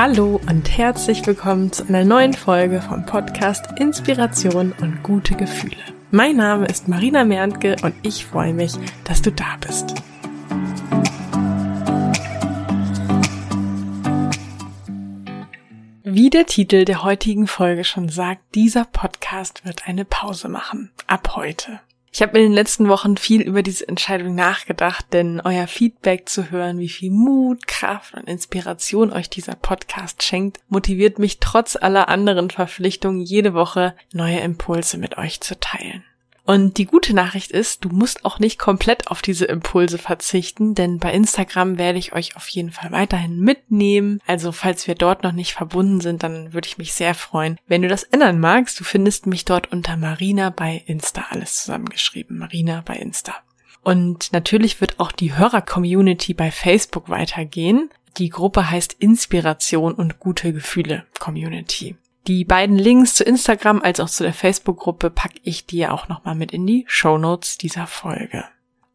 Hallo und herzlich willkommen zu einer neuen Folge vom Podcast Inspiration und gute Gefühle. Mein Name ist Marina Merntke und ich freue mich, dass du da bist. Wie der Titel der heutigen Folge schon sagt, dieser Podcast wird eine Pause machen. Ab heute. Ich habe in den letzten Wochen viel über diese Entscheidung nachgedacht, denn euer Feedback zu hören, wie viel Mut, Kraft und Inspiration euch dieser Podcast schenkt, motiviert mich trotz aller anderen Verpflichtungen jede Woche neue Impulse mit euch zu teilen. Und die gute Nachricht ist, du musst auch nicht komplett auf diese Impulse verzichten, denn bei Instagram werde ich euch auf jeden Fall weiterhin mitnehmen. Also falls wir dort noch nicht verbunden sind, dann würde ich mich sehr freuen, wenn du das ändern magst. Du findest mich dort unter Marina bei Insta, alles zusammengeschrieben. Marina bei Insta. Und natürlich wird auch die Hörer-Community bei Facebook weitergehen. Die Gruppe heißt Inspiration und gute Gefühle Community. Die beiden Links zu Instagram als auch zu der Facebook-Gruppe packe ich dir auch nochmal mit in die Show Notes dieser Folge.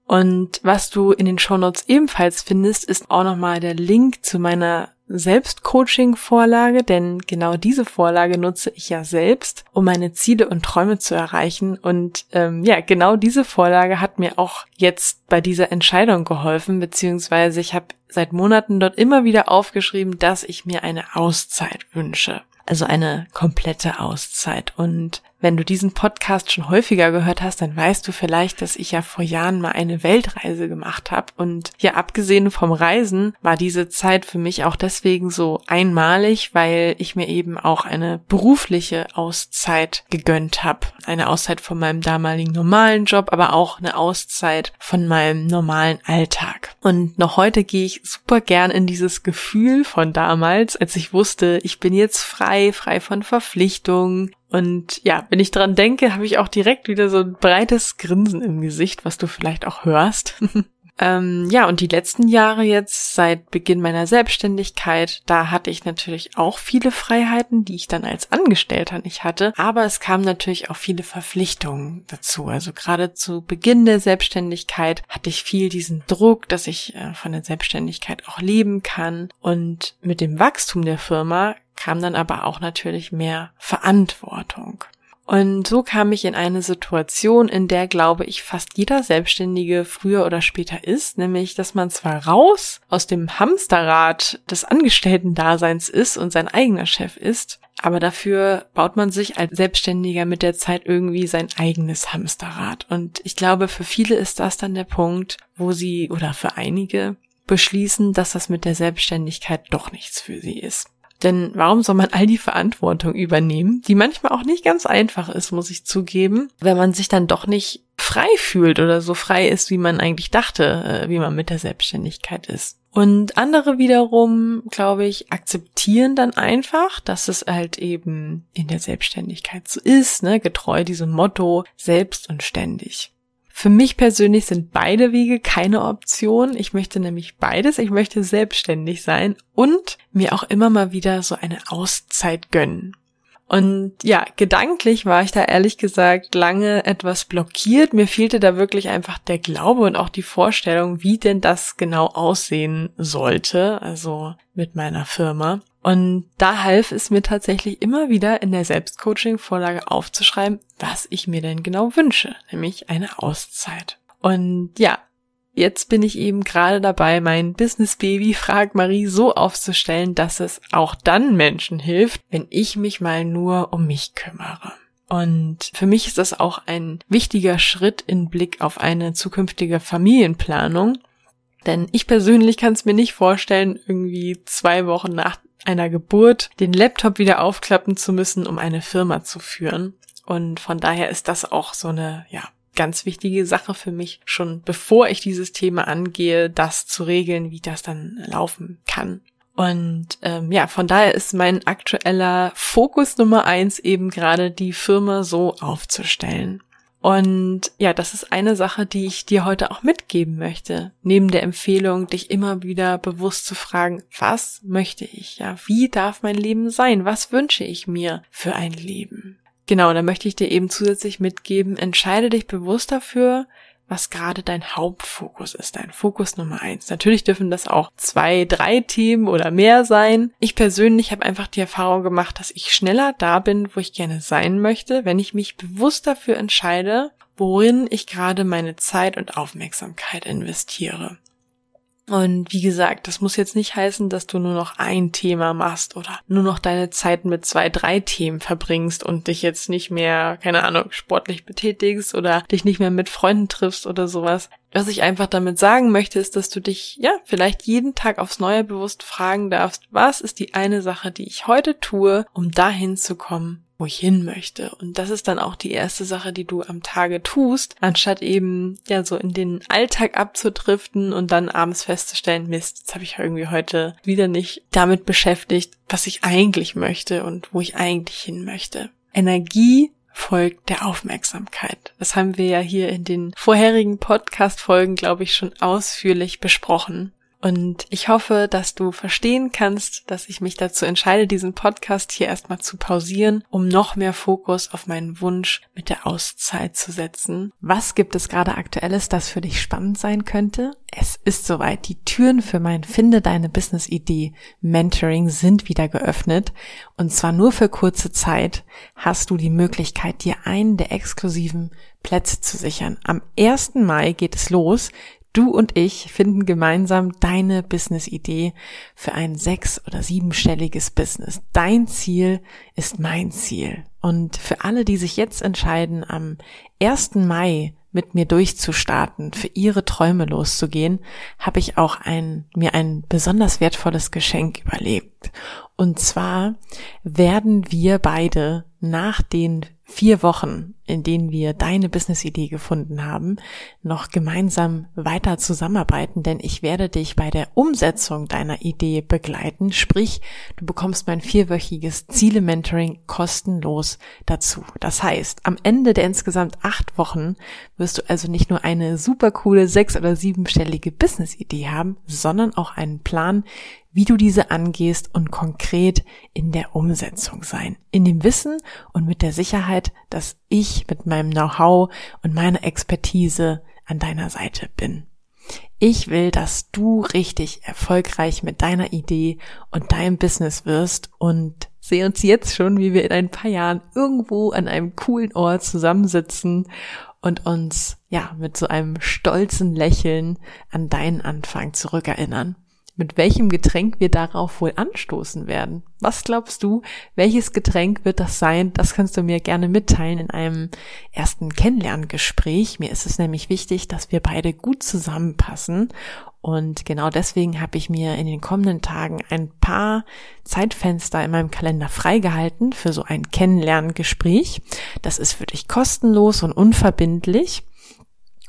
Und was du in den Show Notes ebenfalls findest, ist auch nochmal der Link zu meiner Selbstcoaching-Vorlage, denn genau diese Vorlage nutze ich ja selbst, um meine Ziele und Träume zu erreichen. Und ähm, ja, genau diese Vorlage hat mir auch jetzt bei dieser Entscheidung geholfen, beziehungsweise ich habe seit Monaten dort immer wieder aufgeschrieben, dass ich mir eine Auszeit wünsche also eine komplette Auszeit. Und wenn du diesen Podcast schon häufiger gehört hast, dann weißt du vielleicht, dass ich ja vor Jahren mal eine Weltreise gemacht habe. Und ja, abgesehen vom Reisen war diese Zeit für mich auch deswegen so einmalig, weil ich mir eben auch eine berufliche Auszeit gegönnt habe. Eine Auszeit von meinem damaligen normalen Job, aber auch eine Auszeit von meinem normalen Alltag. Und noch heute gehe ich super gern in dieses Gefühl von damals, als ich wusste, ich bin jetzt frei, frei von Verpflichtungen, und ja, wenn ich dran denke, habe ich auch direkt wieder so ein breites Grinsen im Gesicht, was du vielleicht auch hörst. ähm, ja, und die letzten Jahre jetzt, seit Beginn meiner Selbstständigkeit, da hatte ich natürlich auch viele Freiheiten, die ich dann als Angestellter nicht hatte. Aber es kamen natürlich auch viele Verpflichtungen dazu. Also gerade zu Beginn der Selbstständigkeit hatte ich viel diesen Druck, dass ich äh, von der Selbstständigkeit auch leben kann. Und mit dem Wachstum der Firma kam dann aber auch natürlich mehr Verantwortung. Und so kam ich in eine Situation, in der, glaube ich, fast jeder Selbstständige früher oder später ist, nämlich, dass man zwar raus aus dem Hamsterrad des Angestellten-Daseins ist und sein eigener Chef ist, aber dafür baut man sich als Selbstständiger mit der Zeit irgendwie sein eigenes Hamsterrad. Und ich glaube, für viele ist das dann der Punkt, wo sie oder für einige beschließen, dass das mit der Selbstständigkeit doch nichts für sie ist. Denn warum soll man all die Verantwortung übernehmen, die manchmal auch nicht ganz einfach ist, muss ich zugeben, wenn man sich dann doch nicht frei fühlt oder so frei ist, wie man eigentlich dachte, äh, wie man mit der Selbstständigkeit ist. Und andere wiederum, glaube ich, akzeptieren dann einfach, dass es halt eben in der Selbstständigkeit so ist, ne, getreu diesem Motto selbst und ständig. Für mich persönlich sind beide Wege keine Option. Ich möchte nämlich beides. Ich möchte selbstständig sein und mir auch immer mal wieder so eine Auszeit gönnen. Und ja, gedanklich war ich da ehrlich gesagt lange etwas blockiert. Mir fehlte da wirklich einfach der Glaube und auch die Vorstellung, wie denn das genau aussehen sollte, also mit meiner Firma. Und da half es mir tatsächlich immer wieder in der Selbstcoaching-Vorlage aufzuschreiben, was ich mir denn genau wünsche, nämlich eine Auszeit. Und ja, jetzt bin ich eben gerade dabei, mein Business Baby Frag Marie so aufzustellen, dass es auch dann Menschen hilft, wenn ich mich mal nur um mich kümmere. Und für mich ist das auch ein wichtiger Schritt in Blick auf eine zukünftige Familienplanung. Denn ich persönlich kann es mir nicht vorstellen, irgendwie zwei Wochen nach einer Geburt den Laptop wieder aufklappen zu müssen, um eine Firma zu führen. Und von daher ist das auch so eine, ja, ganz wichtige Sache für mich, schon bevor ich dieses Thema angehe, das zu regeln, wie das dann laufen kann. Und ähm, ja, von daher ist mein aktueller Fokus Nummer eins eben gerade die Firma so aufzustellen. Und ja, das ist eine Sache, die ich dir heute auch mitgeben möchte. Neben der Empfehlung, dich immer wieder bewusst zu fragen, was möchte ich? Ja, wie darf mein Leben sein? Was wünsche ich mir für ein Leben? Genau, da möchte ich dir eben zusätzlich mitgeben, entscheide dich bewusst dafür, was gerade dein Hauptfokus ist, dein Fokus Nummer eins. Natürlich dürfen das auch zwei, drei Themen oder mehr sein. Ich persönlich habe einfach die Erfahrung gemacht, dass ich schneller da bin, wo ich gerne sein möchte, wenn ich mich bewusst dafür entscheide, worin ich gerade meine Zeit und Aufmerksamkeit investiere. Und wie gesagt, das muss jetzt nicht heißen, dass du nur noch ein Thema machst oder nur noch deine Zeit mit zwei, drei Themen verbringst und dich jetzt nicht mehr, keine Ahnung, sportlich betätigst oder dich nicht mehr mit Freunden triffst oder sowas. Was ich einfach damit sagen möchte, ist, dass du dich, ja, vielleicht jeden Tag aufs Neue bewusst fragen darfst, was ist die eine Sache, die ich heute tue, um dahin zu kommen, wo ich hin möchte. Und das ist dann auch die erste Sache, die du am Tage tust, anstatt eben ja so in den Alltag abzudriften und dann abends festzustellen, Mist, jetzt habe ich irgendwie heute wieder nicht damit beschäftigt, was ich eigentlich möchte und wo ich eigentlich hin möchte. Energie folgt der Aufmerksamkeit. Das haben wir ja hier in den vorherigen Podcast-Folgen, glaube ich, schon ausführlich besprochen. Und ich hoffe, dass du verstehen kannst, dass ich mich dazu entscheide, diesen Podcast hier erstmal zu pausieren, um noch mehr Fokus auf meinen Wunsch mit der Auszeit zu setzen. Was gibt es gerade aktuelles, das für dich spannend sein könnte? Es ist soweit. Die Türen für mein Finde deine Business Idee Mentoring sind wieder geöffnet. Und zwar nur für kurze Zeit hast du die Möglichkeit, dir einen der exklusiven Plätze zu sichern. Am 1. Mai geht es los. Du und ich finden gemeinsam deine Business-Idee für ein sechs- oder siebenstelliges Business. Dein Ziel ist mein Ziel. Und für alle, die sich jetzt entscheiden, am 1. Mai mit mir durchzustarten, für ihre Träume loszugehen, habe ich auch ein, mir ein besonders wertvolles Geschenk überlebt. Und zwar werden wir beide nach den vier Wochen, in denen wir deine Business-Idee gefunden haben, noch gemeinsam weiter zusammenarbeiten, denn ich werde dich bei der Umsetzung deiner Idee begleiten. Sprich, du bekommst mein vierwöchiges Ziele-Mentoring kostenlos dazu. Das heißt, am Ende der insgesamt acht Wochen wirst du also nicht nur eine super coole sechs- oder siebenstellige Business-Idee haben, sondern auch einen Plan, wie du diese angehst und konkret in der Umsetzung sein. In dem Wissen und mit der Sicherheit, dass ich mit meinem Know-how und meiner Expertise an deiner Seite bin. Ich will, dass du richtig erfolgreich mit deiner Idee und deinem Business wirst und sehe uns jetzt schon, wie wir in ein paar Jahren irgendwo an einem coolen Ort zusammensitzen und uns ja mit so einem stolzen Lächeln an deinen Anfang zurückerinnern mit welchem Getränk wir darauf wohl anstoßen werden. Was glaubst du, welches Getränk wird das sein? Das kannst du mir gerne mitteilen in einem ersten Kennenlerngespräch. Mir ist es nämlich wichtig, dass wir beide gut zusammenpassen. Und genau deswegen habe ich mir in den kommenden Tagen ein paar Zeitfenster in meinem Kalender freigehalten für so ein Kennenlerngespräch. Das ist für dich kostenlos und unverbindlich.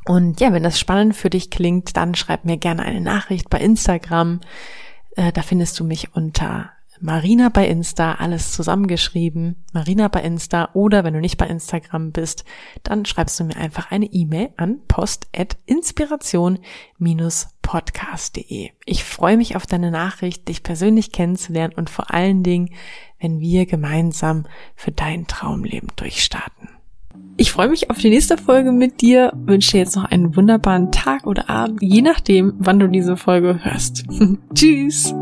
Und ja, wenn das spannend für dich klingt, dann schreib mir gerne eine Nachricht bei Instagram. Äh, da findest du mich unter Marina bei Insta, alles zusammengeschrieben, Marina bei Insta oder wenn du nicht bei Instagram bist, dann schreibst du mir einfach eine E-Mail an post.inspiration-podcast.de. Ich freue mich auf deine Nachricht, dich persönlich kennenzulernen und vor allen Dingen, wenn wir gemeinsam für dein Traumleben durchstarten. Ich freue mich auf die nächste Folge mit dir, wünsche dir jetzt noch einen wunderbaren Tag oder Abend, je nachdem, wann du diese Folge hörst. Tschüss!